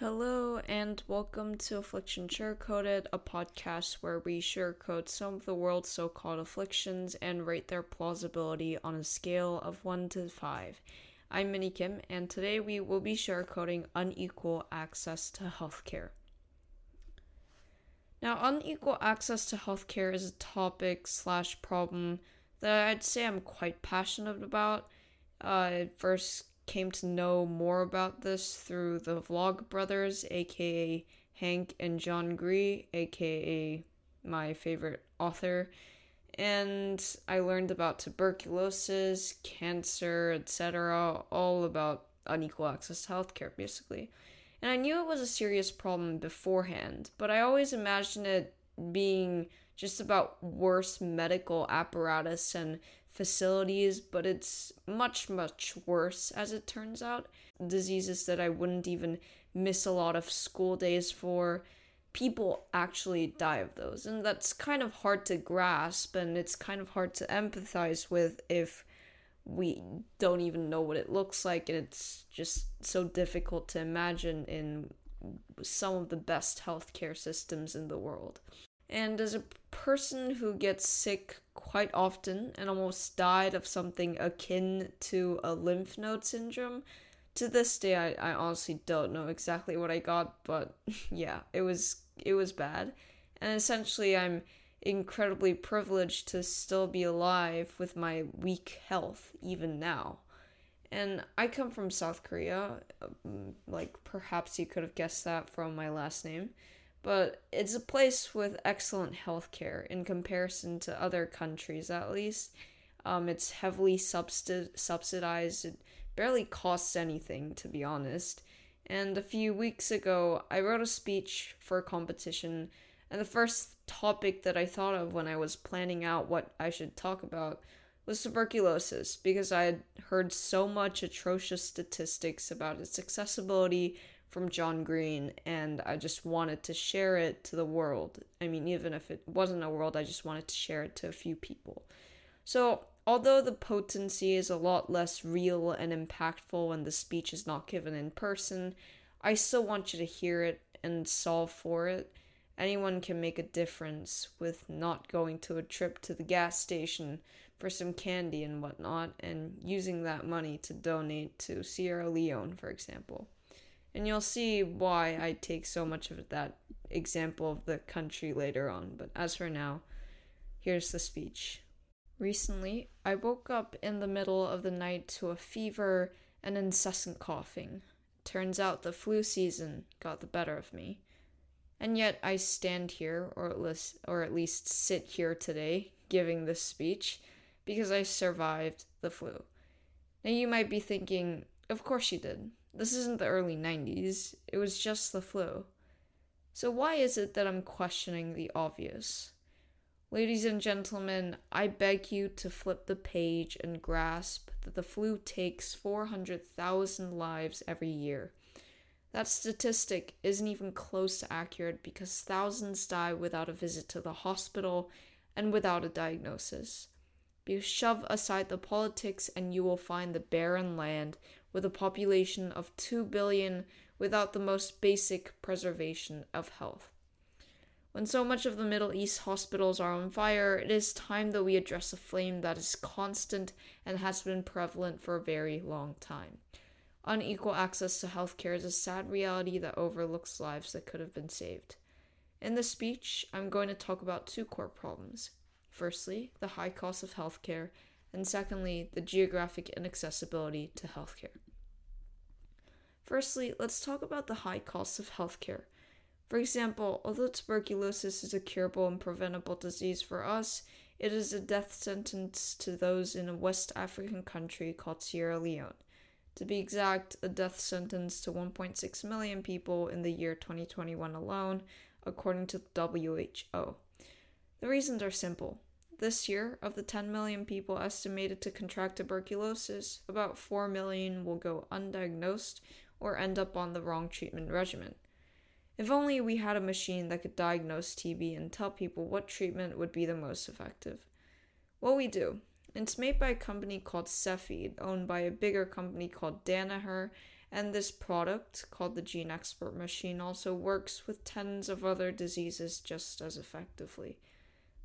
Hello, and welcome to Affliction Sugarcoated, a podcast where we sugarcoat some of the world's so called afflictions and rate their plausibility on a scale of 1 to 5. I'm Minnie Kim, and today we will be sugarcoating unequal access to healthcare. Now, unequal access to healthcare is a topic slash problem that I'd say I'm quite passionate about. Uh, first came to know more about this through the Vlog Brothers, aka Hank and John Green, aka my favorite author. And I learned about tuberculosis, cancer, etc., all about unequal access to healthcare, basically. And I knew it was a serious problem beforehand, but I always imagined it being just about worse medical apparatus and facilities, but it's much, much worse as it turns out. Diseases that I wouldn't even miss a lot of school days for. People actually die of those, and that's kind of hard to grasp, and it's kind of hard to empathize with if we don't even know what it looks like, and it's just so difficult to imagine in some of the best healthcare systems in the world. And as a person who gets sick quite often and almost died of something akin to a lymph node syndrome, to this day I, I honestly don't know exactly what I got, but yeah, it was it was bad. And essentially I'm incredibly privileged to still be alive with my weak health even now. And I come from South Korea, um, like perhaps you could have guessed that from my last name but it's a place with excellent healthcare in comparison to other countries, at least. Um, it's heavily subsidi- subsidized. It barely costs anything, to be honest. And a few weeks ago, I wrote a speech for a competition, and the first topic that I thought of when I was planning out what I should talk about was tuberculosis, because I had heard so much atrocious statistics about its accessibility from John Green, and I just wanted to share it to the world. I mean, even if it wasn't a world, I just wanted to share it to a few people. So, although the potency is a lot less real and impactful when the speech is not given in person, I still want you to hear it and solve for it. Anyone can make a difference with not going to a trip to the gas station for some candy and whatnot, and using that money to donate to Sierra Leone, for example. And you'll see why I take so much of that example of the country later on. But as for now, here's the speech. Recently, I woke up in the middle of the night to a fever and incessant coughing. Turns out the flu season got the better of me. And yet I stand here, or at least, or at least sit here today, giving this speech, because I survived the flu. Now you might be thinking, of course you did. This isn't the early 90s, it was just the flu. So, why is it that I'm questioning the obvious? Ladies and gentlemen, I beg you to flip the page and grasp that the flu takes 400,000 lives every year. That statistic isn't even close to accurate because thousands die without a visit to the hospital and without a diagnosis. You shove aside the politics and you will find the barren land with a population of 2 billion without the most basic preservation of health. When so much of the Middle East hospitals are on fire, it is time that we address a flame that is constant and has been prevalent for a very long time. Unequal access to healthcare is a sad reality that overlooks lives that could have been saved. In this speech, I'm going to talk about two core problems. Firstly, the high cost of healthcare, and secondly, the geographic inaccessibility to healthcare. Firstly, let's talk about the high costs of healthcare. For example, although tuberculosis is a curable and preventable disease for us, it is a death sentence to those in a West African country called Sierra Leone. To be exact, a death sentence to 1.6 million people in the year 2021 alone, according to the WHO. The reasons are simple. This year, of the 10 million people estimated to contract tuberculosis, about 4 million will go undiagnosed or end up on the wrong treatment regimen. If only we had a machine that could diagnose TB and tell people what treatment would be the most effective. What we do, it's made by a company called Cepheid, owned by a bigger company called Danaher, And this product, called the GeneXpert Machine, also works with tens of other diseases just as effectively.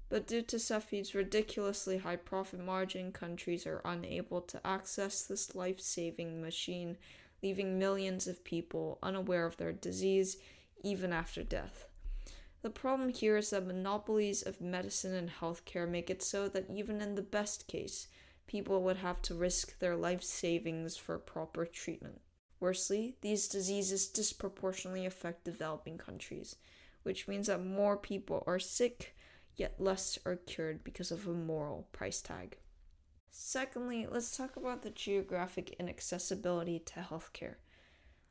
But due to Cepheid's ridiculously high profit margin, countries are unable to access this life saving machine, leaving millions of people unaware of their disease even after death. The problem here is that monopolies of medicine and healthcare make it so that even in the best case, people would have to risk their life savings for proper treatment. Worsely, these diseases disproportionately affect developing countries, which means that more people are sick, yet less are cured because of a moral price tag. Secondly, let's talk about the geographic inaccessibility to healthcare.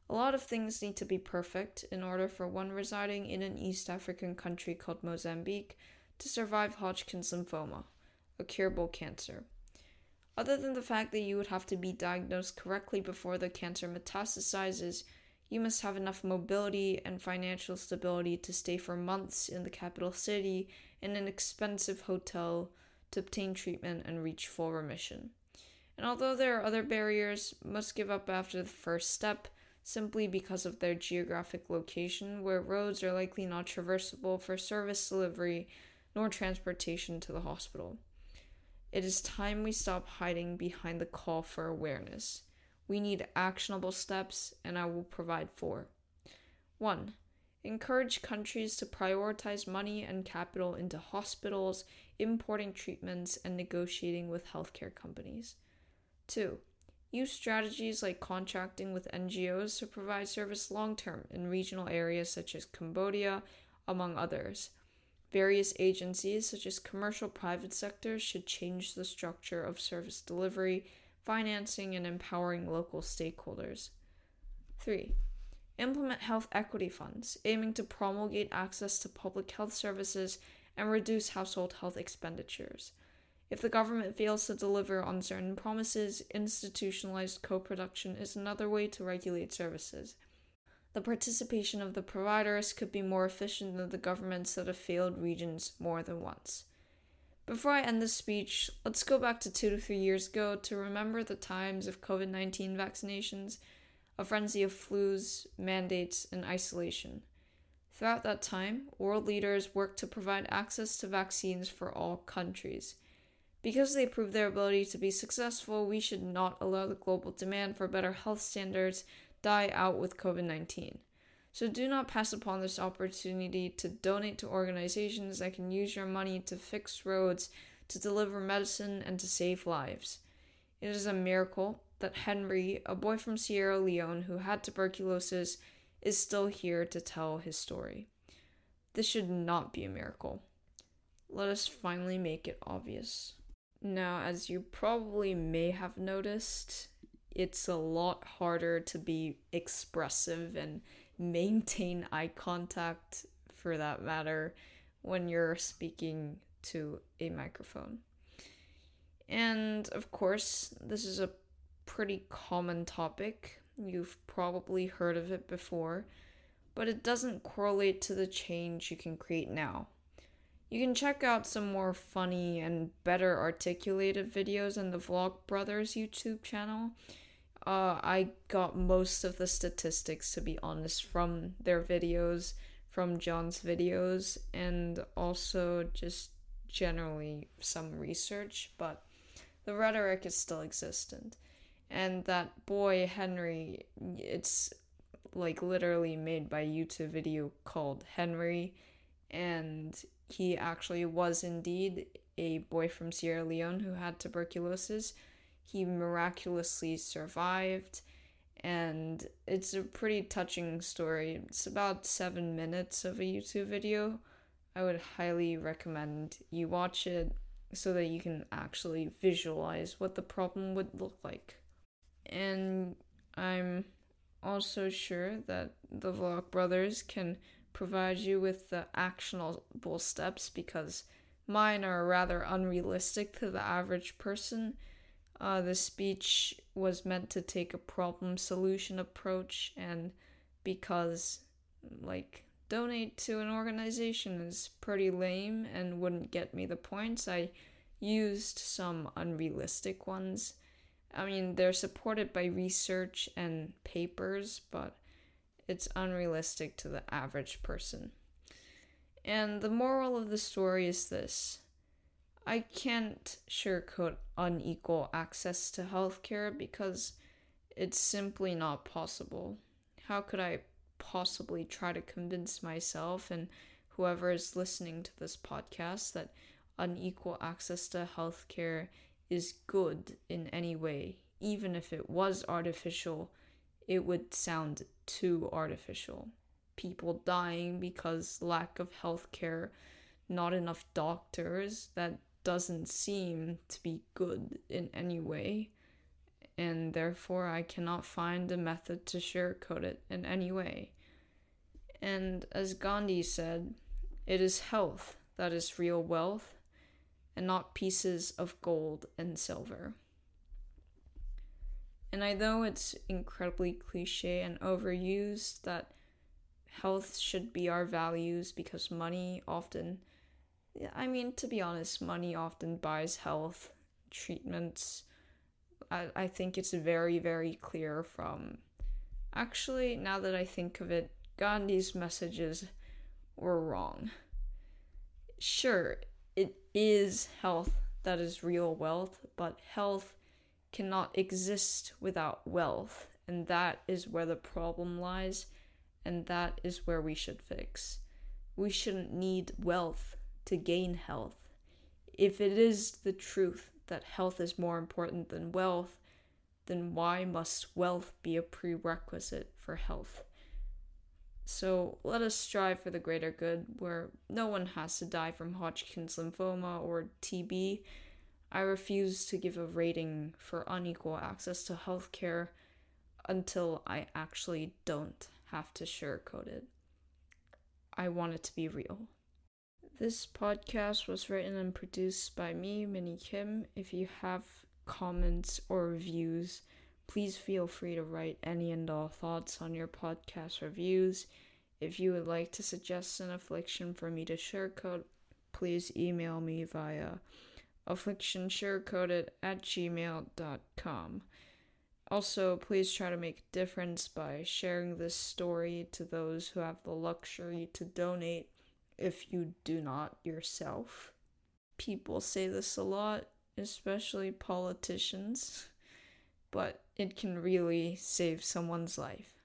A lot of things need to be perfect in order for one residing in an East African country called Mozambique to survive Hodgkin's lymphoma, a curable cancer. Other than the fact that you would have to be diagnosed correctly before the cancer metastasizes, you must have enough mobility and financial stability to stay for months in the capital city in an expensive hotel to obtain treatment and reach full remission. And although there are other barriers, most give up after the first step simply because of their geographic location, where roads are likely not traversable for service delivery nor transportation to the hospital. It is time we stop hiding behind the call for awareness. We need actionable steps, and I will provide four. 1. Encourage countries to prioritize money and capital into hospitals, importing treatments, and negotiating with healthcare companies. 2 Use strategies like contracting with NGOs to provide service long term in regional areas such as Cambodia, among others. Various agencies, such as commercial private sectors, should change the structure of service delivery, financing, and empowering local stakeholders. 3. Implement health equity funds, aiming to promulgate access to public health services and reduce household health expenditures. If the government fails to deliver on certain promises, institutionalized co production is another way to regulate services. The participation of the providers could be more efficient than the governments that have failed regions more than once. Before I end this speech, let's go back to two to three years ago to remember the times of COVID 19 vaccinations, a frenzy of flus, mandates, and isolation. Throughout that time, world leaders worked to provide access to vaccines for all countries. Because they proved their ability to be successful, we should not allow the global demand for better health standards die out with COVID 19. So do not pass upon this opportunity to donate to organizations that can use your money to fix roads, to deliver medicine, and to save lives. It is a miracle that Henry, a boy from Sierra Leone who had tuberculosis, is still here to tell his story. This should not be a miracle. Let us finally make it obvious. Now, as you probably may have noticed, it's a lot harder to be expressive and maintain eye contact for that matter when you're speaking to a microphone. And of course, this is a pretty common topic. You've probably heard of it before, but it doesn't correlate to the change you can create now. You can check out some more funny and better articulated videos on the Vlog Brothers YouTube channel. Uh, I got most of the statistics, to be honest, from their videos, from John's videos, and also just generally some research, but the rhetoric is still existent. And that boy, Henry, it's like literally made by YouTube video called Henry, and he actually was indeed a boy from Sierra Leone who had tuberculosis. He miraculously survived, and it's a pretty touching story. It's about seven minutes of a YouTube video. I would highly recommend you watch it so that you can actually visualize what the problem would look like. And I'm also sure that the Vlog Brothers can provide you with the actionable steps because mine are rather unrealistic to the average person. Uh, the speech was meant to take a problem solution approach, and because, like, donate to an organization is pretty lame and wouldn't get me the points, I used some unrealistic ones I mean, they're supported by research and papers, but it's unrealistic to the average person. And the moral of the story is this I can't sugarcoat unequal access to healthcare because it's simply not possible. How could I possibly try to convince myself and whoever is listening to this podcast that unequal access to healthcare is good in any way? Even if it was artificial, it would sound too artificial. People dying because lack of healthcare, not enough doctors, that doesn't seem to be good in any way, and therefore I cannot find a method to sugarcoat it in any way. And as Gandhi said, it is health that is real wealth, and not pieces of gold and silver. And I know it's incredibly cliche and overused that health should be our values because money often I mean, to be honest, money often buys health treatments. I, I think it's very, very clear from. Actually, now that I think of it, Gandhi's messages were wrong. Sure, it is health that is real wealth, but health cannot exist without wealth, and that is where the problem lies, and that is where we should fix. We shouldn't need wealth to gain health. If it is the truth that health is more important than wealth, then why must wealth be a prerequisite for health? So let us strive for the greater good, where no one has to die from Hodgkin's lymphoma or TB. I refuse to give a rating for unequal access to healthcare until I actually don't have to sugarcoat it. I want it to be real. This podcast was written and produced by me, Minnie Kim. If you have comments or reviews, please feel free to write any and all thoughts on your podcast reviews. If you would like to suggest an affliction for me to sugarcoat, please email me via afflictionsugarcoated at gmail.com. Also, please try to make a difference by sharing this story to those who have the luxury to donate if you do not yourself. People say this a lot, especially politicians, but it can really save someone's life.